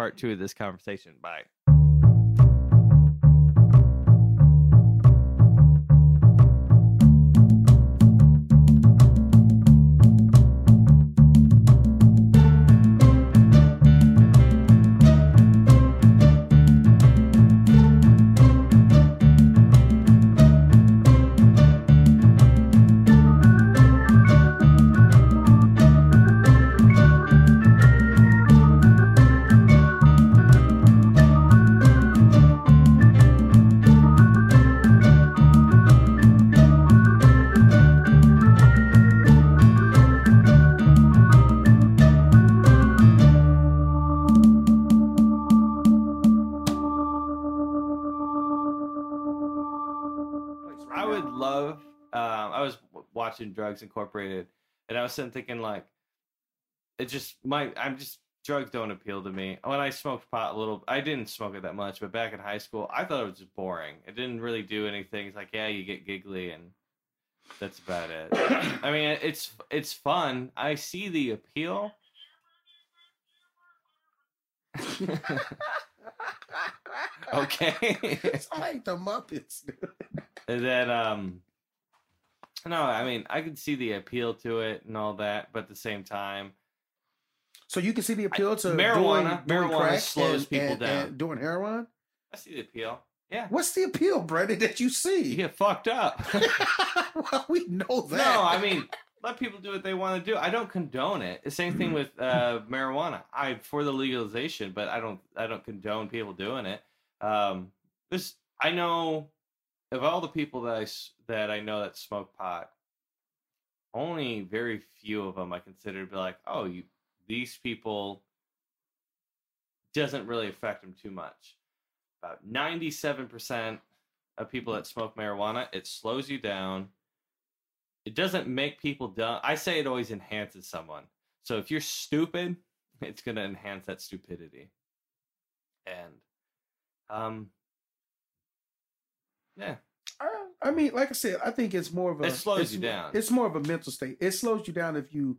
part two of this conversation. Bye. Was sitting thinking like, it just my. I'm just drugs don't appeal to me. When I smoked pot a little, I didn't smoke it that much, but back in high school, I thought it was just boring. It didn't really do anything. It's like yeah, you get giggly, and that's about it. I mean, it's it's fun. I see the appeal. okay. it's like the Muppets. dude. And then um no, I mean I can see the appeal to it and all that, but at the same time, So you can see the appeal to marijuana- doing, doing marijuana crack slows and, people and- down. and doing heroin. I see the appeal. Yeah. What's the appeal, Brandon, that you You see? get fucked up. well, we know that. no, I mean let people do what they want to do. I don't condone it. The same thing with uh marijuana. I for the legalization, but I don't I don't condone people doing it. Um this I know of all the people that I that I know that smoke pot, only very few of them I consider to be like, oh, you these people doesn't really affect them too much. About ninety-seven percent of people that smoke marijuana, it slows you down. It doesn't make people dumb. I say it always enhances someone. So if you're stupid, it's gonna enhance that stupidity. And um, yeah, I, mean, like I said, I think it's more of a. It slows it's- you down. It's more of a mental state. It slows you down if you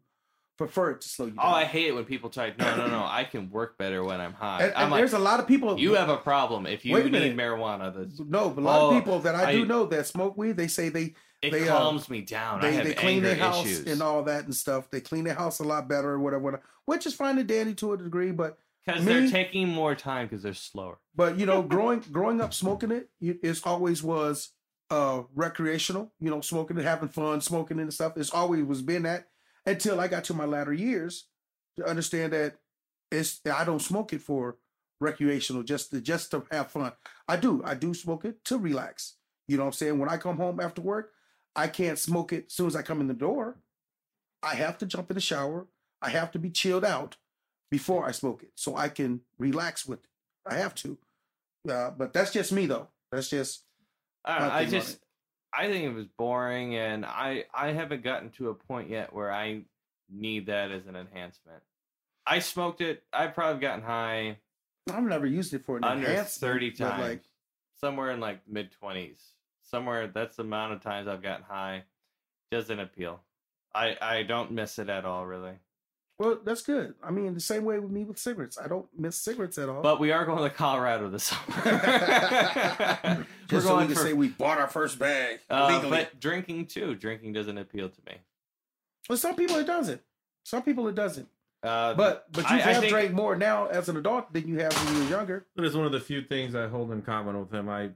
prefer it to slow you down. Oh, I hate it when people type. No, no, no. I can work better when I'm high. And, I'm and like, there's a lot of people. you have a problem if you need minute. marijuana. That's, no, but a lot Oh, of people that I, do I- know that smoke weed. They say they it They, uh, calms me down. I they, have they clean their house issues. and all that and stuff. They clean their house a lot better or whatever, whatever which is fine and dandy to a degree. But Because they're taking more time because they're slower. but you know, growing growing up smoking it, it's always was uh recreational. You know, smoking and having fun, smoking and stuff. It's always was been that until I got to my latter years to understand that it's I don't smoke it for recreational, just to just to have fun. I do, I do smoke it to relax. You know what I'm saying? When I come home after work, I can't smoke it as soon as I come in the door. I have to jump in the shower. I have to be chilled out before I smoke it so I can relax with it. I have to. Uh, but that's just me though. That's just I, don't know, I just. I think it was boring, and I I haven't gotten to a point yet where I need that as an enhancement. I smoked it. I've probably gotten high I've never used it for an under enhancement, thirty times, Like, somewhere in like mid twenties. Somewhere that's the amount of times I've gotten high. Doesn't appeal. I I don't miss it at all, really. Well, that's good. I mean, the same way with me with cigarettes. I don't miss cigarettes at all. But we are going to Colorado this summer. We're just so we going can for say we bought our first bag uh, legally. but drinking too. Drinking doesn't appeal to me. Well, some people it doesn't. Some people it doesn't. Uh, But but you I- I have think- drank more now as an adult than you have when you were younger. That is one of the few things I hold in common with him. I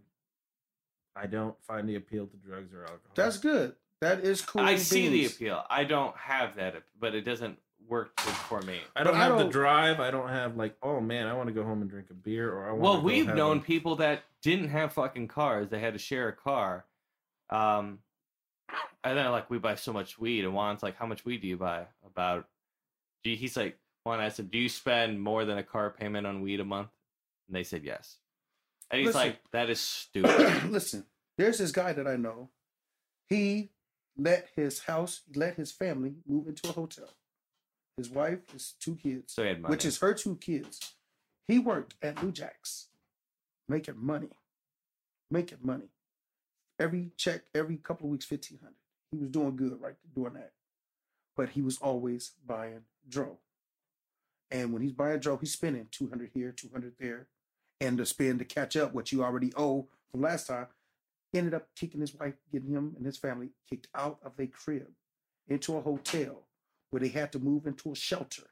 I don't find the appeal to drugs or alcohol. That's good. That is cool. I see the appeal. I don't have that, but it doesn't work good for me. I don't But have the don't- drive. I don't have like, oh man, I want to go home and drink a beer, or I want. Well, to we've known a- people that didn't have fucking cars. They had to share a car. Um, and then like we buy so much weed, and Juan's like, "How much weed do you buy?" About, he's like, Juan asked him, "Do you spend more than a car payment on weed a month?" And they said yes. And he's Listen. like, "That is stupid." Listen, there's this guy that I know. He let his house, let his family move into a hotel. His wife, his two kids, so he had money. which is her two kids. He worked at New Jack's, making money, making money. Every check, every couple of weeks, fifteen hundred. He was doing good, right, doing that. But he was always buying dro. And when he's buying drugs, he's spending 200 here, 200 there. And to spend to catch up what you already owe from last time, he ended up kicking his wife, getting him and his family kicked out of their crib into a hotel where they had to move into a shelter.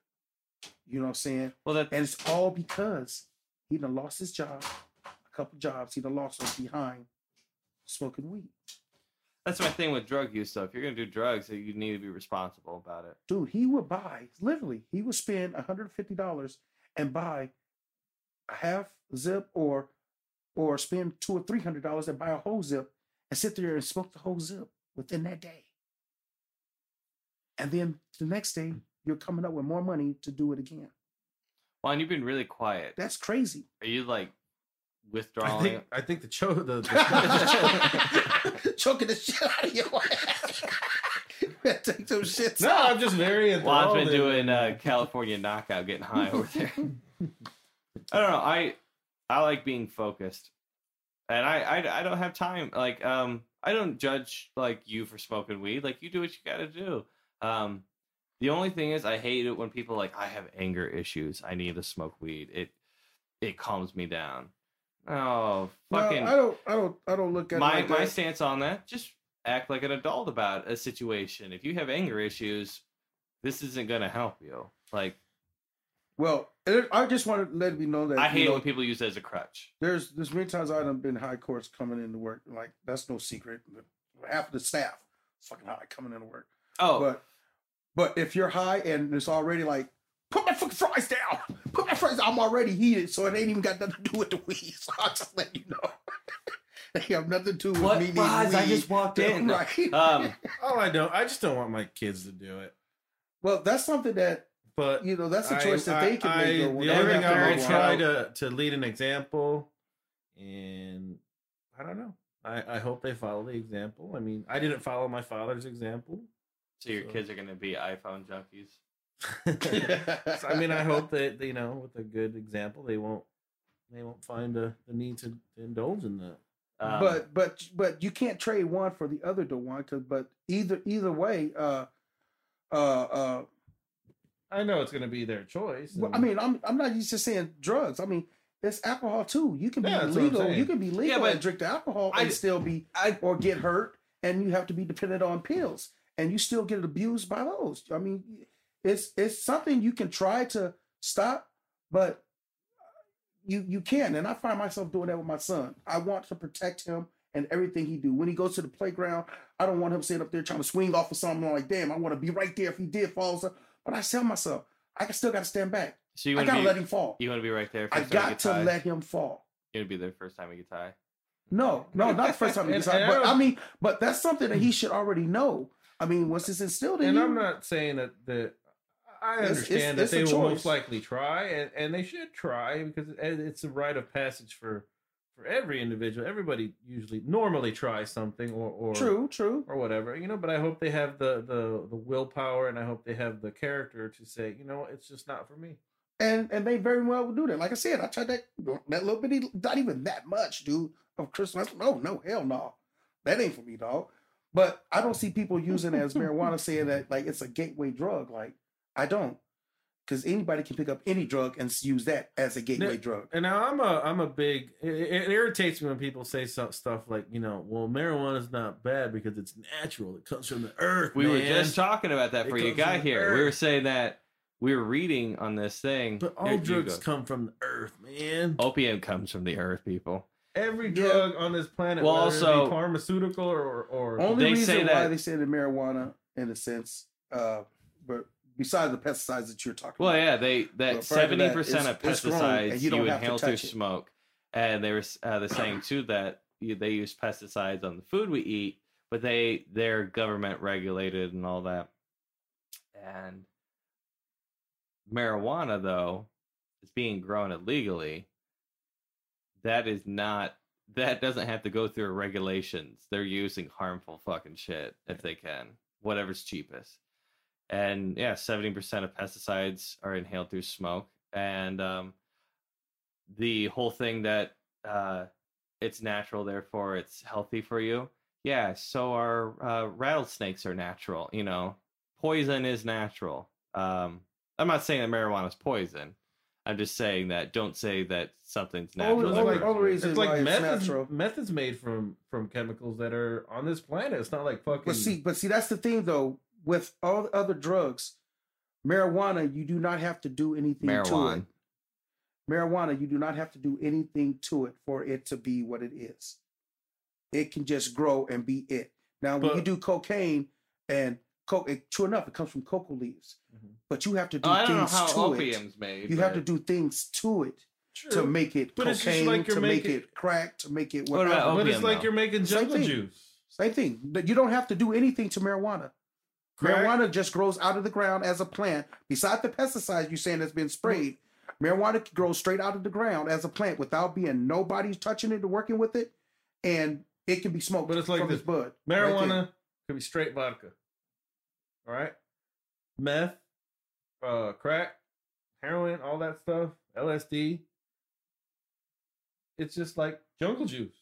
You know what I'm saying? Well, that And it's all because he done lost his job, a couple jobs. He done lost them behind smoking weed. that's my thing with drug use. Though, if you're gonna do drugs, you need to be responsible about it. Dude, he would buy, literally, he would spend $150 and buy a half zip or or spend two or three hundred dollars and buy a whole zip and sit there and smoke the whole zip within that day. And then the next day, you're coming up with more money to do it again. Juan, you've been really quiet. That's crazy. Are you like I withdrawing? think I think the cho the, the Choking the shit out of your ass. Take some shit. no, I'm just very Well, I've been in- doing uh, California knockout, getting high over there. I don't know. I I like being focused, and I, I I don't have time. Like um, I don't judge like you for smoking weed. Like you do what you got to do. Um, the only thing is, I hate it when people like I have anger issues. I need to smoke weed. It it calms me down. Oh, No, fucking! I don't. I don't. I don't look at my it like my that. stance on that just act like an adult about a situation if you have anger issues this isn't going to help you like Well, I just want to let you know that i hate it know, when people use it as a crutch there's there's many times I've been high courts coming into work. Like that's no secret. Half of the staff fucking high coming into work. oh But but if you're high and it's already like put my fucking fries down, put my fries. I'm already heated, so it ain't even got nothing to do with the weed. So I just let you know. they have nothing to do with what me needing fries? weed. i just walked in right. um Oh, I don't. I just don't want my kids to do it. well, that's something that But you know. That's a choice that I- they can I- make. though, The when only thing to I go will on. try to to lead an example, and I don't know. I, I hope they follow the example. I mean, I didn't follow my father's example. So your So- kids are going to be iphone junkies So, I mean, I hope that you know, with a good example, they won't they won't find the, the need to, to indulge in that. um, but but but you can't trade one for the other though one because but either either way uh uh uh I know it's going to be their choice. well, I mean I'm I'm not just saying drugs I mean it's alcohol too you can be Yeah, that's legal you can be legal but and drink the alcohol I- and still be I- or get hurt and you have to be dependent on pills and you still get abused by those. I mean it's it's something you can try to stop but you you can and I find myself doing that with my son. I want to protect him and everything he do. When he goes to the playground I don't want him sitting up there trying to swing off of something I'm like damn I want to be right there if he did fall. So- but I tell myself I still got to stand back. So you I want to gotta be let him fall. you want to be right there I first time he got to high? let him fall. You want to be there first time he gets high? No, no, not the first time he gets out. and I But I mean, but that's something that he hmm. should already know. I mean, once it's instilled in and you, I'm not saying that that I understand it's- that it's they will most likely try, and, and they should try because it's a rite of passage for for every individual. Everybody usually normally tries something or or true, true. or whatever, you know. But I hope they have the the the willpower, and I hope they have the character to say, you know, it's just not for me. And and they very well would do that. Like I said, I tried that that little bitty, not even that much, dude, of Christmas. No, no, hell no, that ain't for me, dog. But I don't see people using it as marijuana, saying that like it's a gateway drug. Like I don't, because anybody can pick up any drug and use that as a gateway Yeah. drug. And now I'm a I'm a big. It, it irritates me when people say some stuff like, you know, well, marijuana is not bad because it's natural. It comes from the earth. we were just talking about that It before you comes got from the here we were saying that we were reading on this thing But all Here, drugs come from the earth, man. opium comes from the earth people Every Yeah. drug on this planet, Well, whether also- it be pharmaceutical or or Only They reason say why they say the marijuana, in a sense, uh, but besides the pesticides that you're talking Well, about. yeah, they that prior to that, seventy percent of it's- it's grown, pesticides you, you don't to inhale through it. smoke, and they were uh, they're saying too that you, they use pesticides on the food we eat, but they they're government regulated and all that. And marijuana, though, is being grown illegally. That is not that doesn't have to go through regulations. They're using harmful fucking shit if they can, whatever's cheapest and yeah, seventy percent of pesticides are inhaled through smoke, and um, the whole thing that uh, it's natural, therefore it's healthy for you. Yeah, so our uh, rattlesnakes are natural. You know, poison is natural. Um, I'm not saying that marijuana is poison. I'm just saying that don't say that something's natural. only- that only works. reason- It's why like it's natural. Oh, is, meth is made from from chemicals that are on this planet. It's not like fucking. But see, but see, that's the thing though. With all the other drugs, marijuana, you do not have to do anything to it. Marijuana. Marijuana, you do not have to do anything to it for it to be what it is. It can just grow and be it. Now, when you do cocaine and coke, it, true enough, it comes from cocoa leaves, Mhm. but you have to do Oh, I don't know things how to opium's it. made. You have to do things to it True. to make it But cocaine, like you're to make making- it crack, to make it What whatever. about but it's opium, like though. you're making Same jungle thing. juice. Same thing. You don't have to do anything to marijuana. Crack. Marijuana just grows out of the ground as a plant. Besides the pesticides you're saying that's been sprayed, marijuana grows straight out of the ground as a plant without being nobody touching it or working with it, and it can be smoked. But it's like from this. its bud. right there. Marijuana could be straight vodka. All right, meth, uh, crack, heroin, all that stuff, LSD. It's just like jungle juice.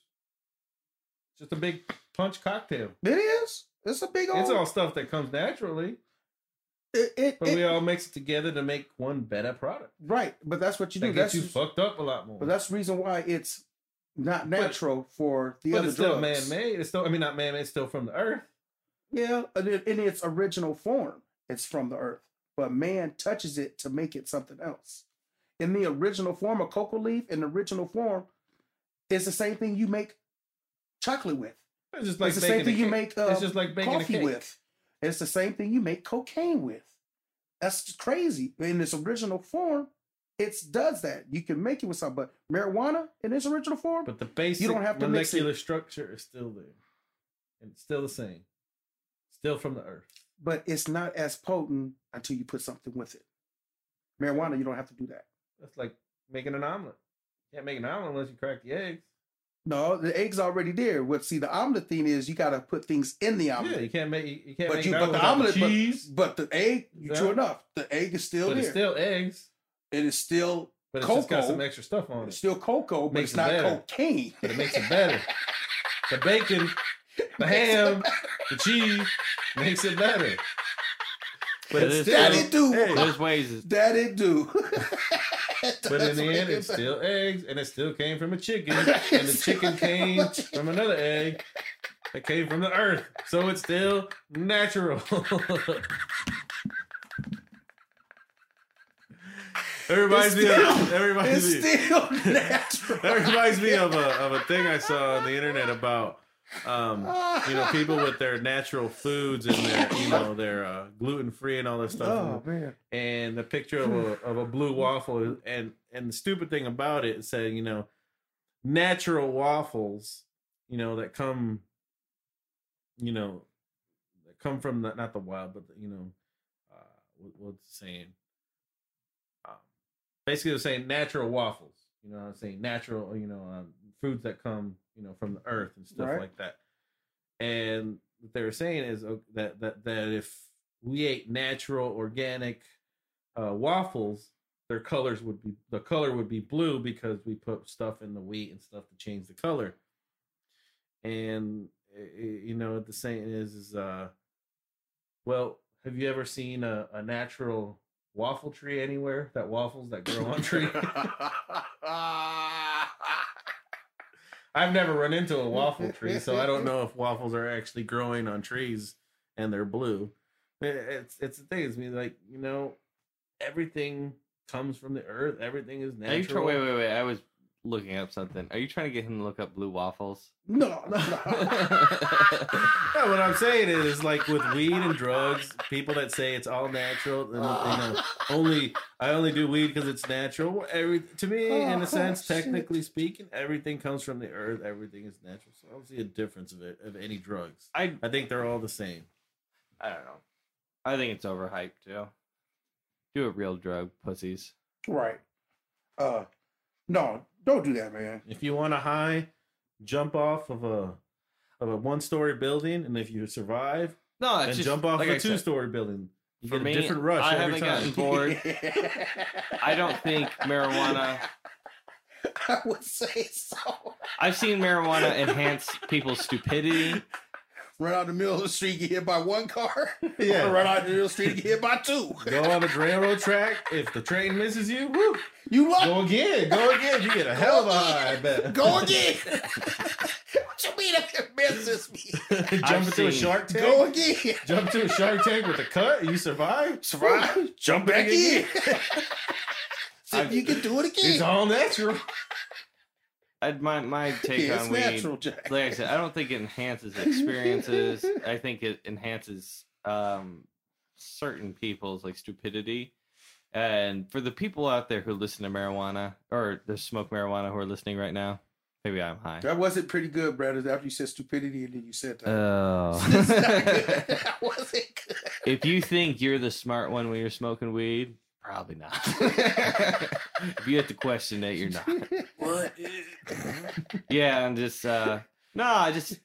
It's just a big punch cocktail. It is. It's a big old. It's all stuff that comes naturally, It, it, but it- we all mix it together to make one better product. right. But that's what you That do. gets That's you fucked up a lot more. But that's the reason why it's not natural for the but other it's still man-made. It's still, I mean, not man-made. It's still from the earth. Yeah, in, in its original form, it's from the earth, but man touches it to make it something else. In the original form, a cocoa leaf in the original form is the same thing you make chocolate with. It's just like it's the same thing you make uh, it's just like baking a coffee cake. with. It's the same thing you make cocaine with. That's crazy. In its original form, it does that. You can make it with something, but marijuana in its original form, But the basic don't have to molecular structure is still there. And it's still the same. Still from the earth. but it's not as potent until you put something with it. Marijuana, you don't have to do that. That's like making an omelet. You can't make an omelet unless you crack the eggs. No, the egg's already there. What see the omelet thing is you gotta put things in the omelet. Yeah, you can't make you can't but make you but the omelet omelet without but, cheese. but the egg, Yeah. true enough, the egg is still but there. it's still eggs. it is still But it's just got Cocoa. some extra stuff on it's it. still cocoa, but Makes it's it not better. cocaine. But it makes it better. The bacon, the ham, the cheese makes it better. But it's still That it do. eggs. There's ways. That it do. But in the end, it's still eggs, and it still came from a chicken, and the chicken came from another egg that came from the earth. So it's still natural. That reminds me of that reminds me, still natural. that reminds me of a of a thing I saw on the internet about um you know people with their natural foods and their you know their uh, gluten free and all this stuff. Oh man. and the picture of a of a blue waffle and and the stupid thing about it said you know natural waffles you know that come you know that come from the, not the wild but the, you know uh what, what's the saying? Um, basically they're saying natural waffles. You know i'm saying natural you know um, foods that come you know from the earth and stuff Right. like that and what they were saying is that that that if we ate natural organic uh, waffles, their colors would be the color would be blue because we put stuff in the wheat and stuff to change the color. And i- i- you know, what the saying is is uh, well, have you ever seen a, a natural waffle tree anywhere? That waffles that grow on tree. I've never run into a waffle tree, so I don't know if waffles are actually growing on trees and they're blue. It's it's the thing. It's me like you know, everything comes from the earth. Everything is Are you try- natural. wait, wait, wait. I was looking up something. Are you trying to get him to look up blue waffles? No, no, no. No, what I'm saying is like with weed and drugs, people that say it's all natural, and you know, only I only do weed because it's natural. Every to me, in Oh, a sense, shit. technically speaking, everything comes from the earth. Everything is natural. So I don't see a difference of it of any drugs. I I think they're all the same. I don't know. I think it's overhyped too. Do a real drug, pussies. right. Uh no, don't do that, man. If you want a high, jump off of a of a one story building, and if you survive, No, then it's just jump off like a I said, two story building. You For get me, a different rush I every haven't time. gotten bored. I don't think marijuana. I would say so. I've seen marijuana enhance people's stupidity. Run out in the middle of the street, get hit by one car. Yeah. Or run out in the middle of the street, get hit by two. Go on the railroad track. If the train misses you, woo, You what? go again. Go again. You get a hell of a high. I bet. Go again. what you mean if it misses me? Jump I've into a shark tank. Go again. Jump to a shark tank with a cut. You survive. Survive. Jump back in. See if I've- you can do it again. It's all natural. I, my my take Yeah, on weed. natural, Like I said, I don't think it enhances experiences. I think it enhances um, certain people's like stupidity. And for the people out there who listen to marijuana or the smoke marijuana who are listening right now, maybe I'm high. That wasn't pretty good, Brad. After you said stupidity and then you said that. Oh. That's not good. that wasn't good. if you think you're the smart one when you're smoking weed, probably not. if you have to question it, you're not. What? Yeah, I'm just uh no, I just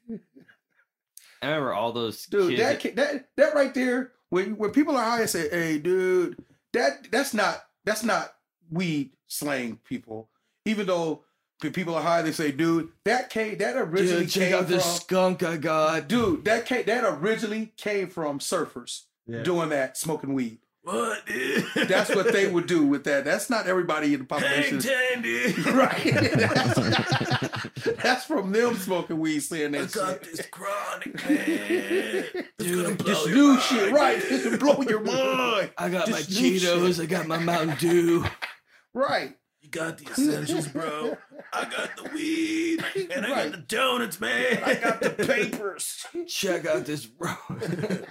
I remember all those Dude, kids. that, that that right there, when when people are high and say, "Hey, dude," that that's not that's not weed slang, people. Even though people are high, they say, "Dude," that came that originally came from the skunk I got. dude. That came that originally came from surfers Yeah. doing that, smoking weed. What? That's what they would do with that. That's not everybody in the population. Tandy. Right. that's, that's from them smoking weed saying that I got shit. This chronic Dude, this new shit, right? This will blow your mind. I got my Cheetos, shit. I got my Mountain Dew. Right. You got the essentials, bro. I got the weed, and I Right. got the donuts, man. I got the papers. Check out this road.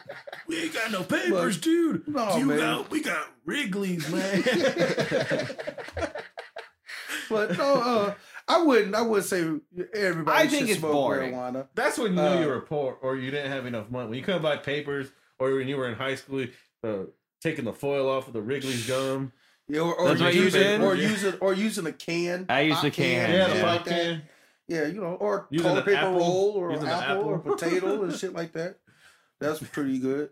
we ain't got no papers, dude. No, you man. got, we got Wrigley's, man. But no, uh, I wouldn't. I would say everybody. I think should it's smoke boring. marijuana. That's when you Uh, knew you were poor, or you didn't have enough money. When you couldn't buy papers, or when you were in high school, uh, taking the foil off of the Wrigley's gum. Yeah, or, or That's what you using, did? or using, or using a can. I use pop the can, Yeah, Yeah, the shit pop like that. can. Yeah, you know, or Using toilet paper apple. roll, or Using an apple, or apple. potato, and shit like that. That's pretty good.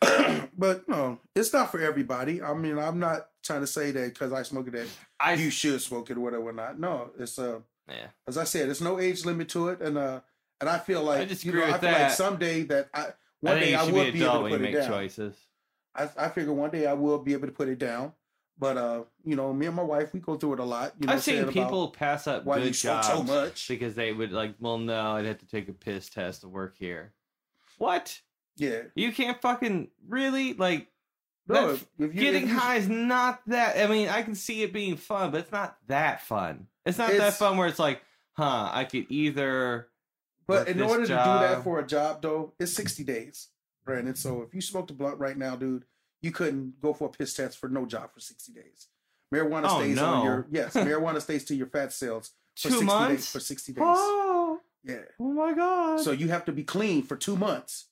but no, it's not for everybody. I mean, I'm not trying to say that because I smoke it that I you should smoke it or whatever. Or not. No, it's uh, yeah. as I said, there's no age limit to it, and uh, and I feel like I you agree know, I with feel like that. someday that I one I think day you I should will be be adult able when to you put it make down. choices. I, I figure one day I will be able to put it down. But uh, you know, me and my wife, we go through it a lot. You know, I've seen people pass up why you good jobs so much. because they would like, well, no, I'd have to take a piss test to work here. What? Yeah, You can't fucking really like no, if, if you, getting if you- high is not that. I mean, I can see it being fun, but it's not that fun. It's not that fun where it's like, huh, I could either. But in order to do that for a job, though, it's sixty days, Brandon. So if you smoked a blunt right now, dude, you couldn't go for a piss test for no job for sixty days. Marijuana Oh, stays on your yes, marijuana stays to your fat cells for Two 60 months? days. For sixty days, Oh, yeah. oh my god! So you have to be clean for two months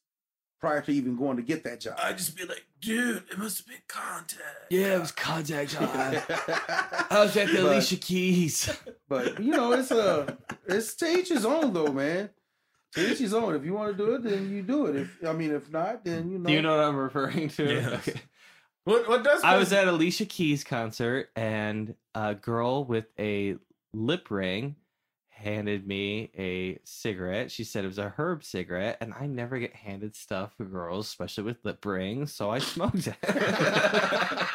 prior to even going to get that job. I just be like, dude, it must have been contact. yeah, it was contact time. I I was at the Alicia Keys. But you know, it's a it's to each his own though, man. To each his own. If you want to do it, then you do it. If I mean, if not, then you know. Do you know what I'm referring to? Yes. Okay. What what does I was at Alicia Keys concert, and a girl with a lip ring handed me a cigarette. She said it was a herb cigarette, and I never get handed stuff for girls, especially with lip rings, so I smoked it.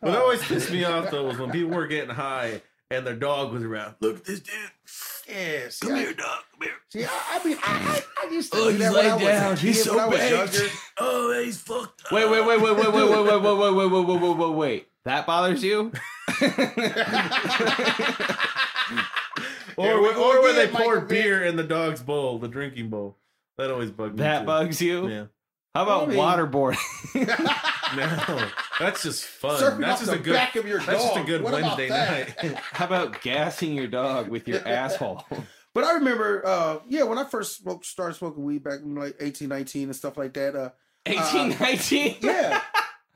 What always pissed me off though was when people were getting high and their dog was around. Look at this dude. Yes. Come I- here, dog. Come here. See, I, I mean, I, I used to Oh, do that when I was down. He's so when I was younger. Oh, he's fucked up. wait, wait, wait, wait, wait, wait, wait, wait, wait, wait, wait, wait, wait, wait, wait, wait. That bothers you? Or, we or, when they poured beer in the dog's bowl, the drinking bowl. That always bugged me. that too. bugs you? Yeah. How about I mean- waterboarding? No, that's just fun. Surfing that's just the a good. back of your That's just a good What Wednesday night. How about gassing your dog with your asshole? But I remember, uh, yeah, when I first smoked, started smoking weed back in like 18, 19 and stuff like that. Uh, 18, 19? yeah,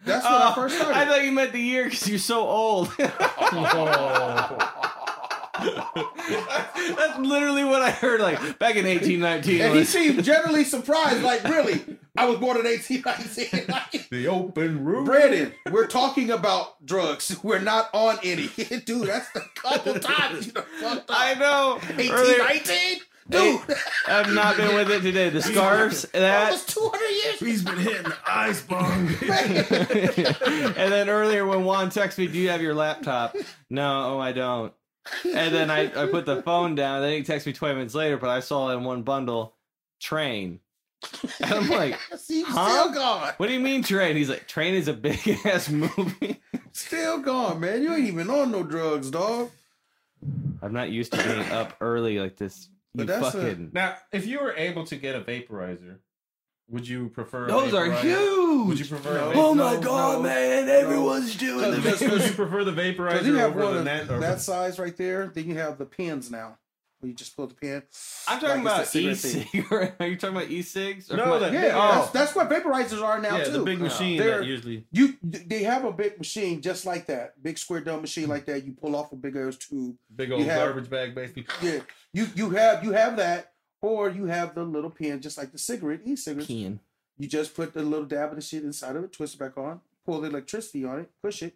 that's when Oh, I first started. I thought you meant the year because you're so old. That's literally what I heard. Like back in eighteen nineteen. and he seemed generally surprised, like, really? I was born in 1819. the open room. Brandon, we're talking about drugs. We're not on any. Dude, that's a couple times you done. I know. 18, Earlier- 19? dude. I've not been with it today. The scarves, that that, was two hundred years. He's been hitting the ice bong. and then earlier when Juan texted me, "Do you have your laptop?" No, oh, I don't. And then I, I put the phone down. Then he texted me twenty minutes later, but I saw in one bundle, train. And I'm like, See, you Huh? still gone. "What do you mean train?" He's like, "Train is a big ass movie." Still gone, man. You ain't even on no drugs, dog. I'm not used to being up early like this. You But that's a- fucking. now, if you were able to get a vaporizer, would you prefer? Those are huge. Would you prefer? No. Oh my No, god, no, man! no. Everyone's doing the Because- Would you vape- prefer the Because vaporizer you have over one the of net? Or that size right there. Then you have the pins now. Where you just pull the pin. I'm talking Like about it's the cigarette e-cig. Are you talking about e-cigs? Or No, what? that- Yeah, big- that's, oh. that's what vaporizers are now yeah, too. the big oh. machine They're- that usually. You they have a big machine just like that, big square dumb machine like that. You pull off a big ass tube. Big old You have- garbage bag, basically. Yeah, you you have you have that, or you have the little pin just like the cigarette e-cigarette. Peeing. You just put the little dab of the shit inside of it, twist it back on, pull the electricity on it, push it,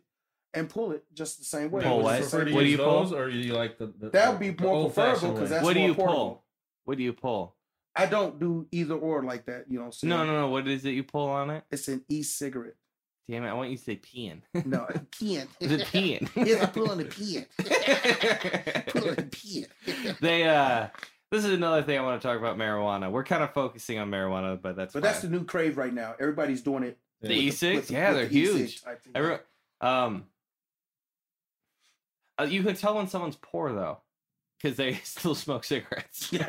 and pull it just the same way. Pull what? to What do you pull? or you like the? the That would be the more preferable because way? that's What do more you portable. pull? What do you pull? I don't do either or like that. You know, what I'm? No, no, no. What is it you pull on it? It's an e-cigarette. Damn it! I want you to say peeing. No, a pen. Is it peeing? Here's a pull on the pen. Pull on the pen. they uh this is another thing I want to talk about marijuana. We're kind of focusing on marijuana, but that's But that's the new crave right now. Everybody's doing it. the e-cigs. with Yeah, they're the huge. type thing. Every, um, uh, you can tell when someone's poor though, because they still smoke cigarettes. What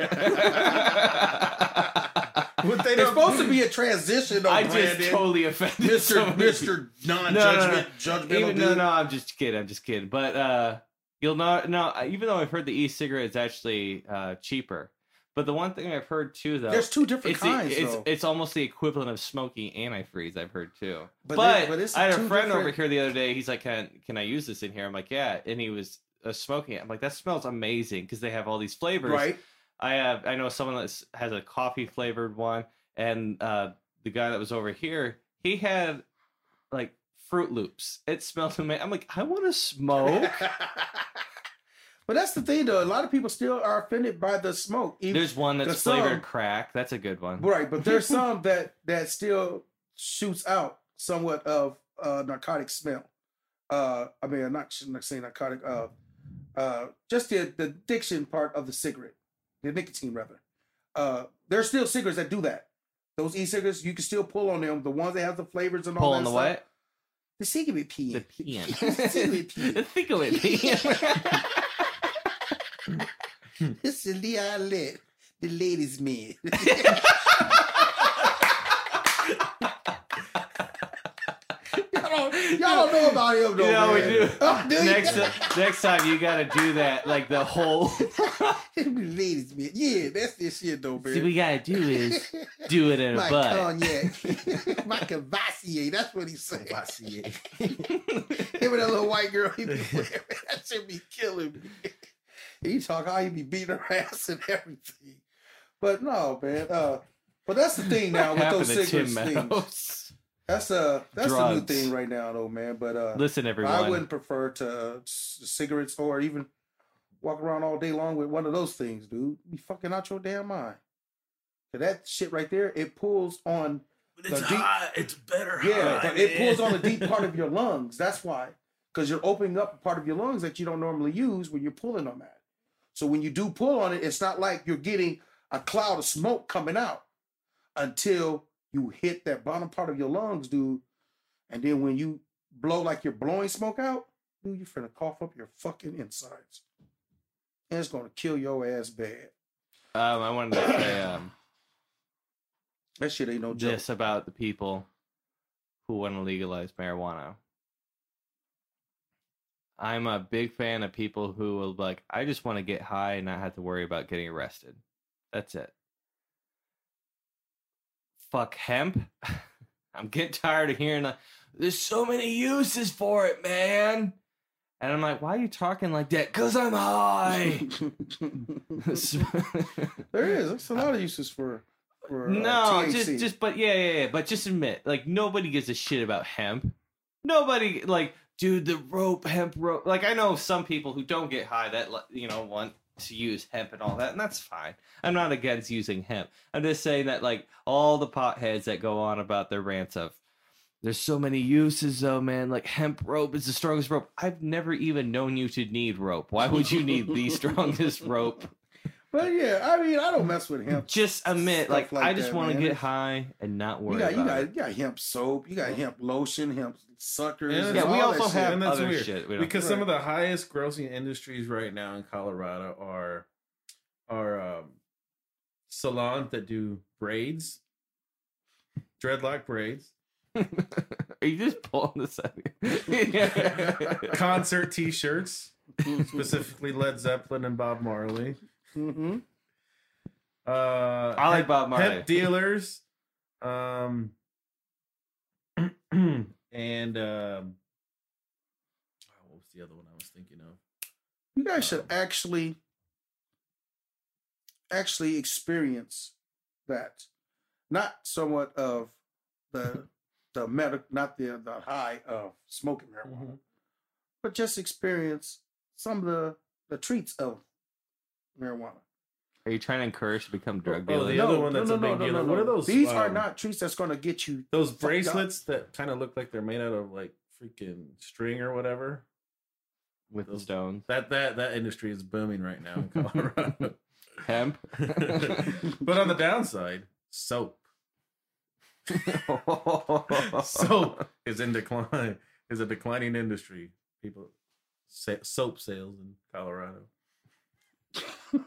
they It's supposed to be a transition. I just Brandon. totally offended Mr. Mr. Non-judgment, no, no. judgmental Even no, no, I'm just kidding. I'm just kidding. But uh, you'll not. No, even though I've heard the e-cigarette is actually uh, cheaper, but the one thing I've heard too, though, There's two different it's, the- kinds, it's though. it's almost the equivalent of smoking antifreeze. I've heard too. But But, there- but it's I had a friend over here the other day. He's like, "Can can I use this in here?" I'm like, "Yeah," and he was uh, smoking it. I'm like, "That smells amazing" because they have all these flavors. right? I have I know someone that has a coffee flavored one, and uh, the guy that was over here, he had like Fruit Loops. It smells amazing. I'm like, I want to smoke. but that's the thing, though. A lot of people still are offended by the smoke. Even, There's one that's some- flavored crack. That's a good one. right, but there's some that that still shoots out somewhat of uh, narcotic smell. Uh, I mean, I'm not, I'm not saying narcotic. Uh, uh, just the the addiction part of the cigarette, the nicotine rather. Uh, there's still cigarettes that do that. Those e-cigarettes, you can still pull on them. The ones that have the flavors and all Pull that on the stuff. what? The cigarette pee. The peeing. the cigarette pee. the it peeing. This is the outlet, the ladies' man. y'all, don't, y'all don't know about him, though. Yeah, we do. Oh, do next next time you gotta do that. Like the whole. ladies' man. Yeah, that's this shit, though, man. See, we gotta do is do it in a My butt. cognac. My Courvoisier. That's what he said. Courvoisier. Him and that little white girl. He be, that should be killing me. He talk how he be beating her ass and everything. But no, man. Uh, but that's the thing now with those to cigarettes things. That's uh that's the new thing right now, though, man. But uh, Listen, everyone. I wouldn't prefer to uh, cigarettes or even walk around all day long with one of those things, dude. Be fucking out your damn mind. 'Cause that shit right there, it pulls on But it's deep- hot. It's better. yeah, hot, but it pulls on the deep part of your lungs. That's why. Because you're opening up a part of your lungs that you don't normally use when you're pulling on that. So when you do pull on it, it's not like you're getting a cloud of smoke coming out until you hit that bottom part of your lungs, dude. And then when you blow like you're blowing smoke out, dude, you're finna cough up your fucking insides. And it's gonna kill your ass bad. Um, I wanted to say um, That shit ain't no joke. this about the people who want to legalize marijuana. I'm a big fan of people who will be like, I just want to get high and not have to worry about getting arrested. That's it. Fuck hemp. I'm getting tired of hearing like, there's so many uses for it, man. And I'm like, why are you talking like that? Cause I'm high. there is. There's a lot of uses for for uh, No, THC. just just but yeah, yeah, yeah. But just admit, like nobody gives a shit about hemp. Nobody like, dude, the rope hemp rope. Like I know some people who don't get high that you know want to use hemp and all that, and that's fine. I'm not against using hemp. I'm just saying that like all the potheads that go on about their rants of there's so many uses though, man. Like hemp rope is the strongest rope. I've never even known you to need rope. Why would you need the strongest rope? But yeah, I mean, I don't mess with hemp. Just admit, like, like I just want to get high and not worry You got, you got, it. you got hemp soap. You got hemp lotion, hemp suckers. Yeah, Yeah, we all also that shit. have And that's other weird, shit. We don't, because some of the highest grossing industries right now in Colorado are are um, salons that do braids, dreadlock braids, Are you just pulling this out? concert T-shirts, specifically Led Zeppelin and Bob Marley. Hmm Uh, I like Bob Marley. hemp dealers, um, and um, oh, what was the other one I was thinking of? You guys should actually, actually experience that. Not somewhat of the the medic, not the the high of smoking marijuana, but just experience some of the the treats of marijuana. Are you trying to encourage to become drug Oh, dealers? the other one that's a big deal. What are those, These are um, not treats that's going to get you. Those Fucked up. bracelets that kind of look like they're made out of like freaking string or whatever. with the those- stones. That that that industry is booming right now in Colorado. Hemp. but on the downside, soap. soap is in decline. Is a declining industry. People sa- soap sales in Colorado.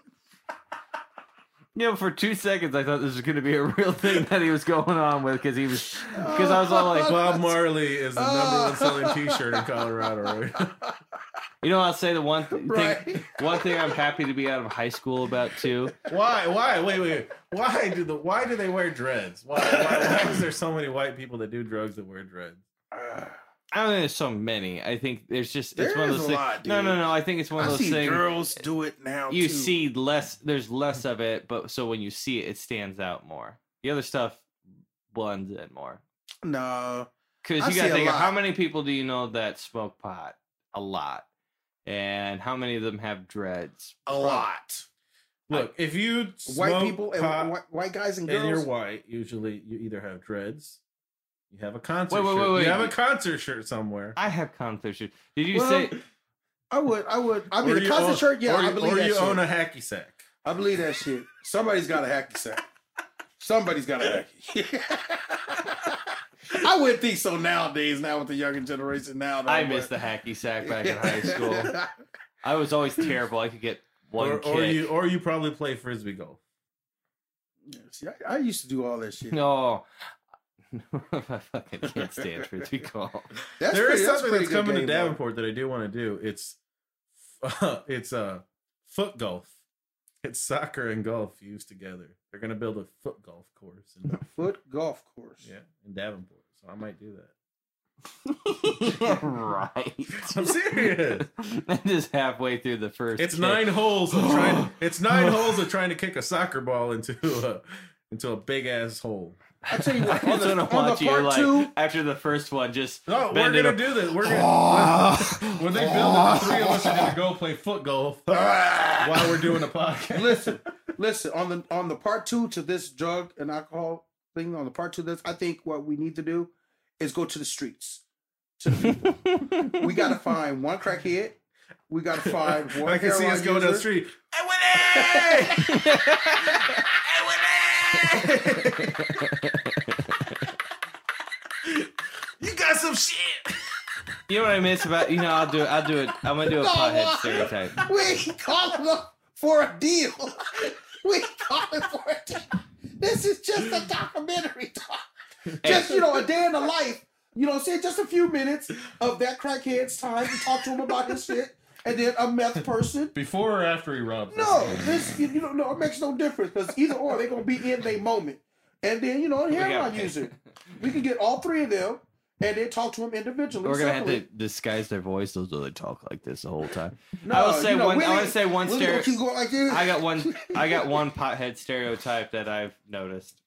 You know, for two seconds, I thought this was going to be a real thing that he was going on with because he was because I was all like, Bob Marley is the number one selling T-shirt in Colorado right you know, I'll say the one th- thing. Right. One thing I'm happy to be out of high school about too. Why? Why? Wait, wait. Why do the? Why do they wear dreads? Why? Why, why is there so many white people that do drugs that wear dreads? I don't think there's so many. I think there's just it's There one of those a things. lot, no, no, no. I think it's one of I those see things. girls do it now. you too. see less. There's less of it, but so when you see it, it stands out more. The other stuff blends in more. no. Because you got to think, of how many people do you know that smoke pot? A lot. And how many of them have dreads? A lot. Look, if you White people and white, white guys and and girls. you're white, usually you either have dreads, you have a concert Wait, wait, shirt, wait, wait. you have a concert shirt somewhere. I have concert shoes. Did you Well, say? I would, I would. I mean, Or the you concert own- shirt. Yeah, or, I you- believe or that you shit. own a hacky sack. I believe that shit. Somebody's got a hacky sack. Somebody's got a hacky. I wouldn't think so nowadays. Now with the younger generation now, though, I but- missed the hacky sack back in high school. I was always terrible. I could get one Or, kick. or you or you probably play frisbee golf. Yeah, See, I, I used to do all that shit. No. I fucking can't stand frisbee golf. That's there is pretty- something pretty that's good coming to game, though. Davenport that I do want to do. It's it's uh, foot golf. It's soccer and golf fused together. They're gonna build a foot golf course in Foot golf course. yeah in Davenport. So I might do that. right. I'm serious. And just halfway through the first. It's kick. nine holes of trying. It's nine holes of trying to kick a soccer ball into a into a big ass hole. I tell you what, on just the, want to on the watch you part like two, after the first one, just No, we're gonna up. do this. We're gonna when they build it, the three of us are gonna go play foot golf while we're doing a podcast. listen, listen on the on the part two to this drug and alcohol thing. On the part two of this, I think what we need to do is go to the streets. To the people. we got to find one crackhead. We got to find one. I can see us going down the user. street. Hey, Winnie! You got some shit. You know what I miss about you know I'll do it. I'll do it. I'm gonna do a No, pothead stereotype. We ain't calling them for a deal. We ain't calling for a deal. This is just a documentary talk. Just, you know, a day in the life. You know what I'm saying? Just a few minutes of that crackhead's time to talk to him about his shit. And then a meth person. Before or after he robs? No, this you, you don't know. It makes no difference because either or they're gonna be in their moment. And then you know, a got heroin paid. user. We can get all three of them and then talk to them individually. We're gonna have to disguise their voice. Those they talk like this the whole time. No, I will say you know, one. I Willie- want to say one Willie stereo. gonna keep going like this. I got one. I got one pothead stereotype that I've noticed.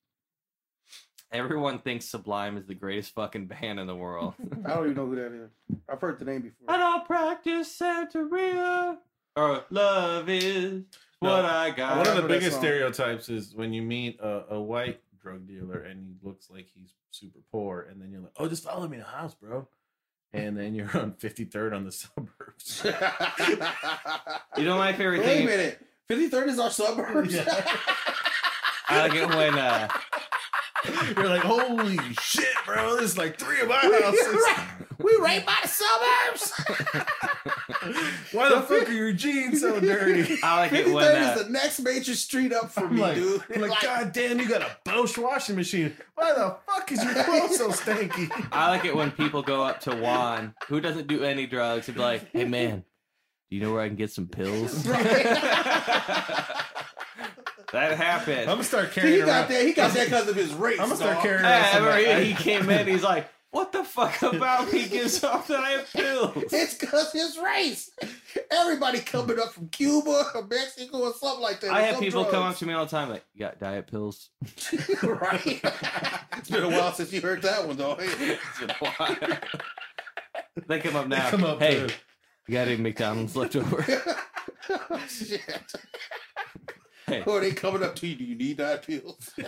Everyone thinks Sublime is the greatest fucking band in the world. I don't even know who that is. I've heard the name before. I don't practice Santeria. or love is what I got. One of the remember that biggest song. stereotypes is when you meet a, a white drug dealer and he looks like he's super poor, and then you're like, "Oh, just follow me to the house, bro." And then you're on 53rd on the suburbs. You know my favorite thing. Wait a thing. minute. 53rd is our suburbs. Yeah. I like it when uh, you're like, "Holy shit, bro! There's like three of our we, houses. we right by the suburbs. Why the fuck are your jeans so dirty?" I like it 53rd when uh, is the next major street up for I'm me, like, dude. I'm like, God damn, you got a Bosch washing machine. Why the fuck is your clothes so stanky? I like it when people go up to Juan, who doesn't do any drugs, and be like, "Hey man, do you know where I can get some pills?" That happened. I'm gonna start See, carrying he around. got that. He got that because of his race. I'm gonna start dog. carrying Hey, around. I some- remember he, he came in. He's like, "What the fuck about me gives off that I have pills?" It's because his race. Everybody coming up from Cuba or Mexico or something like that. I have Some people come up to me all the time like, "You got diet pills?" right. it's been a while since you heard that one, though. It's been a while. they come up now. Come up hey, to- you got any McDonald's left over? oh, shit. Hey. Or they coming up to you? Do you need that pills?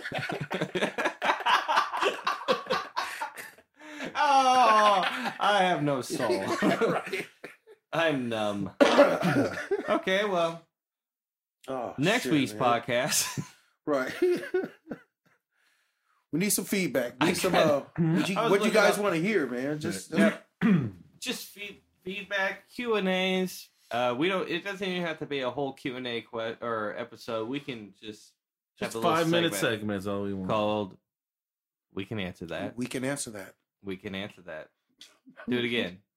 oh, I have no soul. right. I'm numb. Okay, well, Oh, next shit, week's man. podcast. Right. we need some feedback. We I need some. Uh, what you, what you guys want to hear, man? Just Yeah. just feed, feedback Q and A's. Uh, we don't. It doesn't even have to be a whole Q and A que- or episode. We can just have Just a little five minute segment segments, all we want. called. We can answer that. we can answer that. We can answer that. Do it again.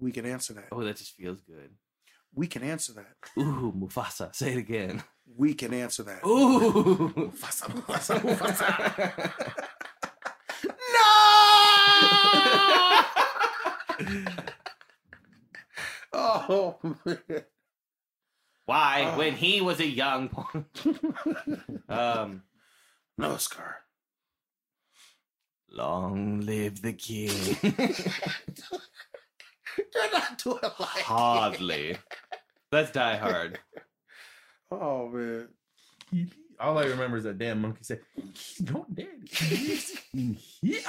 We can answer that. Oh, that just feels good. We can answer that. Ooh, Mufasa. Say it again. We can answer that. Ooh. Mufasa, Mufasa, Mufasa. Oh, man. Why? Oh. When he was a young. um. no, Scar. Long live the king. You're not doing like it. Hardly. That's Die Hard. Oh man. All I remember is that damn monkey said, "He's not dead. He's in here."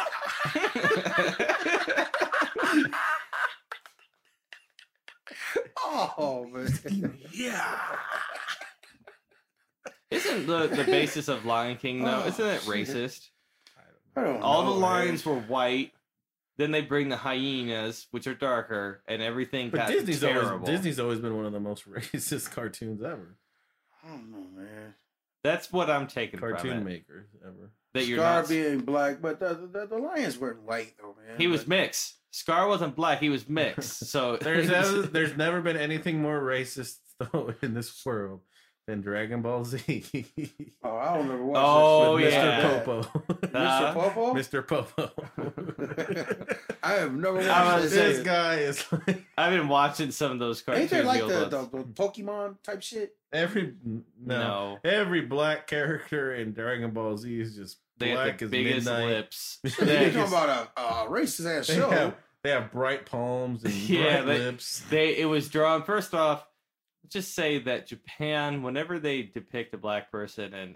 Oh man. Yeah. Isn't the, the basis of Lion King though? Oh, isn't it shit. racist? I don't All know, the man. lions were white. Then they bring the hyenas, which are darker, and everything But got Disney's terrible. always Disney's always been one of the most racist cartoons ever. I don't know, man. That's what I'm taking Cartoon from it. makers ever. That you're Scar not. being black, but the, the, the lions weren't white though, man. He was mixed. Scar wasn't black. He was mixed. So There's never, there's never been anything more racist though in this world than Dragon Ball Z. Oh, I don't remember watching Oh, that yeah. Mr. Popo. Uh, Mr. Popo. Mr. Popo. I have never watched I was this shit. guy is like I've been watching some of those cartoons. Ain't there like the, old the, ones. the Pokemon type shit? every no, no. every black character in Dragon Ball Z is just They black have the as biggest midnight. lips. You're They- talking about a, a racist ass show. have, they have bright palms and Yeah, bright they- lips. they it was drawn first off just say that japan whenever they depict a black person in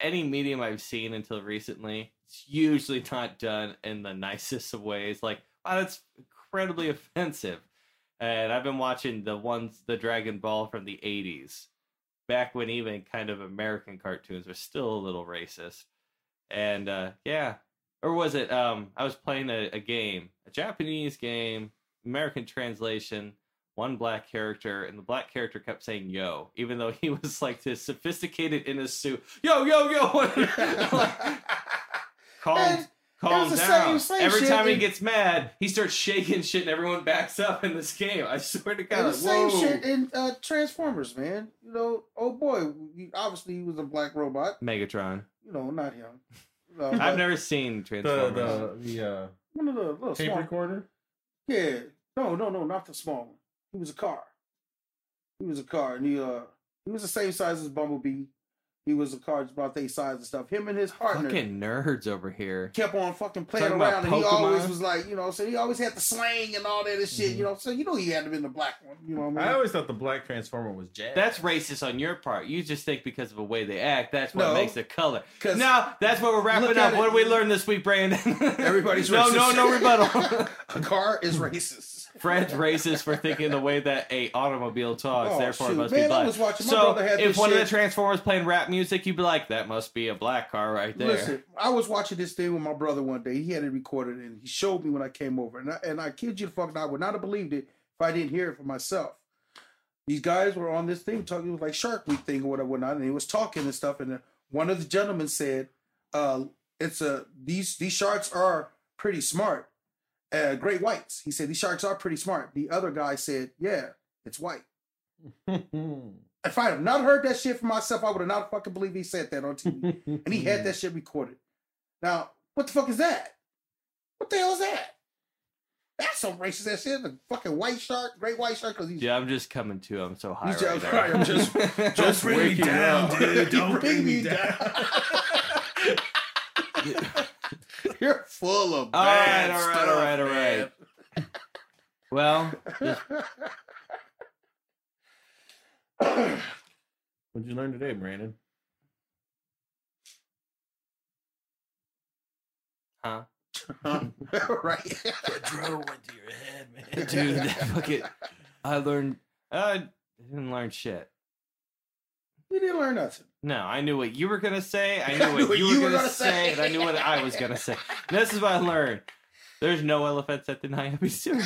any medium i've seen until recently it's usually not done in the nicest of ways. Like wow that's incredibly offensive. And i've been watching the ones the dragon ball from the 80s back when even kind of american cartoons were still a little racist. And uh yeah or was it um i was playing a, a game a japanese game american translation one black character and the black character kept saying yo even though he was like this sophisticated in his suit yo yo yo calm And calm the down same- same every shit time he in- gets mad he starts shaking shit and everyone backs up in this game i swear to And god the same whoa. shit in uh, Transformers, man. You know, oh boy, he, obviously he was a black robot. megatron You know, not him. Uh, i've but never seen The transformers the the uh, one of the little tape small. recorder. Yeah, no, no, no, not the small one. He was a car. He was a car, and he uh he was the same size as Bumblebee. He was a card about their size and stuff. Him and his partner Fucking nerds over here. kept on fucking playing Talking around, and he always was like, you know, so he always had the slang and all that and shit, Mm-hmm. you know. So you know he had to be the black one, you know what I mean? I always thought the black transformer was Jazz. That's racist on your part. You just think because of the way they act, that's what No. makes the color. No, that's what we're wrapping up. What did we learn this week, Brandon? Everybody's no, racist. no, no rebuttal. a car is racist. Fred's racist for thinking the way that a automobile talks, Oh, therefore it must Man, be I black. was watching- my so brother had if one of the Transformers playing rap music, you'd be like, "That must be a black car right there." Listen, I was watching this thing with my brother one day. He had it recorded, and he showed me when I came over. And I, and I kid you the fuck, I would not have believed it if I didn't hear it for myself. These guys were on this thing talking, it was like Shark Week thing or whatever, whatnot, and he was talking and stuff. And one of the gentlemen said, uh, "It's a these these sharks are pretty smart, uh, great whites." He said these sharks are pretty smart. The other guy said, "Yeah, it's white." If I had not heard that shit for myself, I would have not fucking believed he said that on TV. and he had that shit recorded. Now, what the fuck is that? What the hell is that? That's some racist ass shit. The fucking white shark, great white shark, because he's Yeah, I'm just coming to. I'm so high He's right just- now. right, I'm just- just bring me waking down, up. dude. Don't You bring me down. You're full of All right, bad all right, stuff, all right, all right. well, just- What'd you learn today, Brandon? huh? man. right. The drill went to your head, man. Dude, that fucking. I learned. I didn't learn shit. We didn't learn nothing. No, I knew what you were gonna say. I knew I what, you, were gonna, say, say. and I knew what I was gonna say. This is what I learned. There's no elephants at the Nairobi Zoo,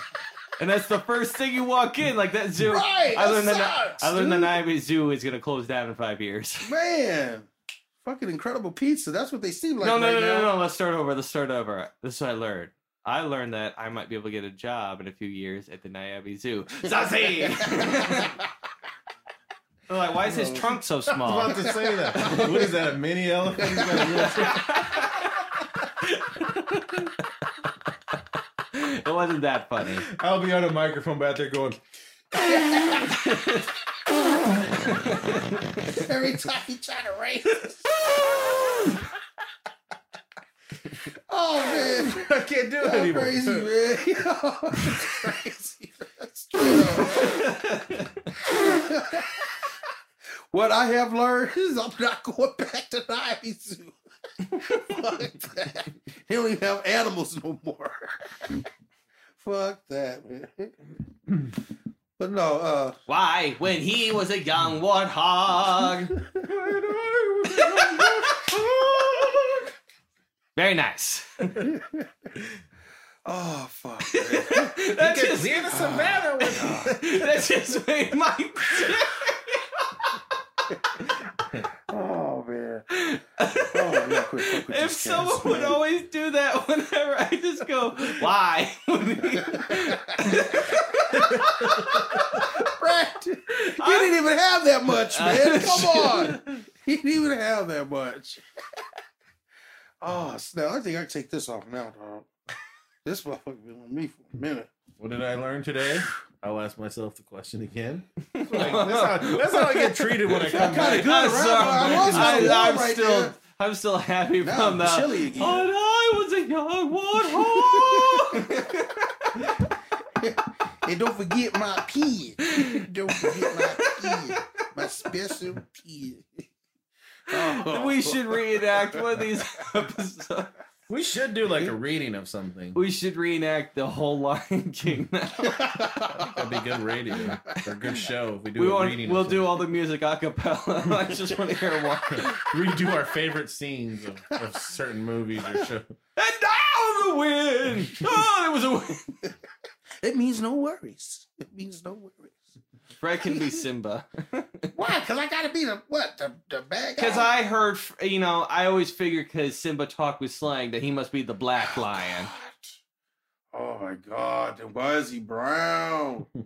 and that's the first thing you walk in. Like that zoo. Right. I that learned the sucks, I learned the. Nairobi Zoo is gonna close down in five years. Man, fucking incredible pizza. That's what they seem like. no, no, right no, no, now. no. Let's start over. Let's start over. This is what I learned. I learned that I might be able to get a job in a few years at the Nairobi Zoo. Zazie! They're like, why is his trunk so small? I was about to say that. What is that? A mini elephant? He's got a wheelchair? it wasn't that funny. I'll be on a microphone back there going. Every time he try to raise us. oh man. I can't do it That's anymore. crazy, man. Yo, that's crazy. That's true. What I have learned is I'm not going back to Zoo. Fuck that. They don't even have animals no more. Fuck that, man. But no, uh, Why, when he was a young warthog? Very nice. oh fuck. that, just, in the savannah with that just made my Oh man. Oh, yeah, quit, quit, quit If someone would man. always do that whenever I just go, why? Brad, you didn't even have that much, man. Come on. He didn't even have that much. Oh, snap. I think I can take this off now, dog. This motherfucker been on me for a minute. What did I learn today? I'll ask myself the question again. Like, that's, how, that's how I get treated when I come kinda back. good, I'm right? sorry. I was I'm, right still, there. I'm still happy Now from I'm that. chilly again. Oh, and I was a young warthog. And don't forget my pig. don't forget my pig. My special pig. Oh. we should reenact one of these episodes. We should do like a reading of something. We should reenact the whole Lion King now. That'd be good radio or a good show if we do we a want, reading. we'll do something. all the music a cappella. I just want to hear one. redo our favorite scenes of, of certain movies or shows. And now the wind. Oh, it was a win. It means no worries. It means no worries. Fred can be Simba. Why? Because I gotta be the what? The the bad guy. Because I heard, you know, I always figured because Simba talked with slang that he must be the black oh, lion. Oh my god! Then why is he brown?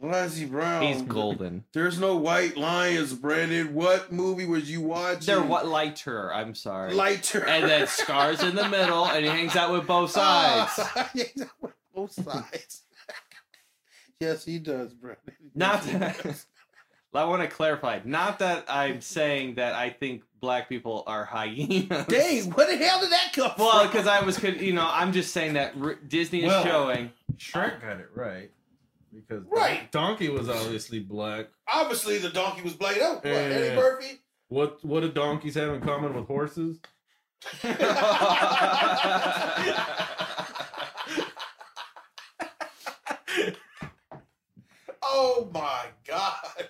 Why is he brown? He's golden. There's no white lions, Brandon. What movie was you watching? They're what lighter. I'm sorry. Lighter. and then scars in the middle, and he hangs out with both sides. He hangs out with both sides. Yes, he does, Brandon. Not Yes, he that- does. I want to clarify. Not that I'm saying that I think black people are hyenas. Dang, where the hell did that come Well, from? because I was, you know, I'm just saying that R- Disney is Well- showing. Shrek got it right because Right. Donkey was obviously black. Obviously, the donkey was played out. What, Eddie Murphy? What what do donkeys have in common with horses? Oh my god!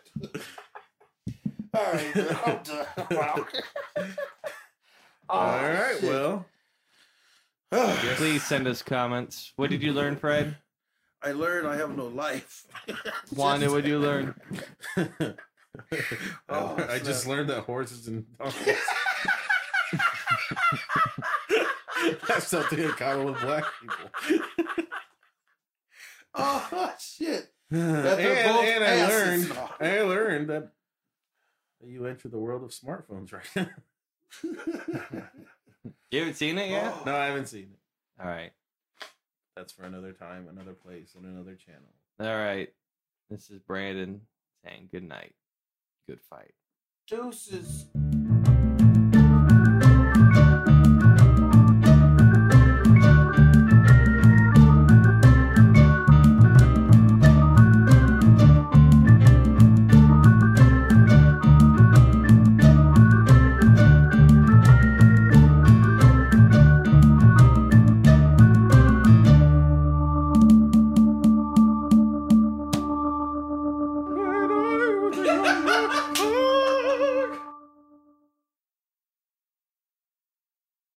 All right, I'm done. Oh, All right, shit. well, Please send us comments. What did you learn, Fred? I learned I have no life. Wanda, what did you learn? Oh, I just learned that horses and donkeys have something in common with black people. Oh shit! And, That they're both and I learned, I learned that you enter the world of smartphones right now. You haven't seen it yet? No, I haven't seen it. All right. That's for another time, another place, and another channel. All right. This is Brandon saying good night. Good fight. Deuces.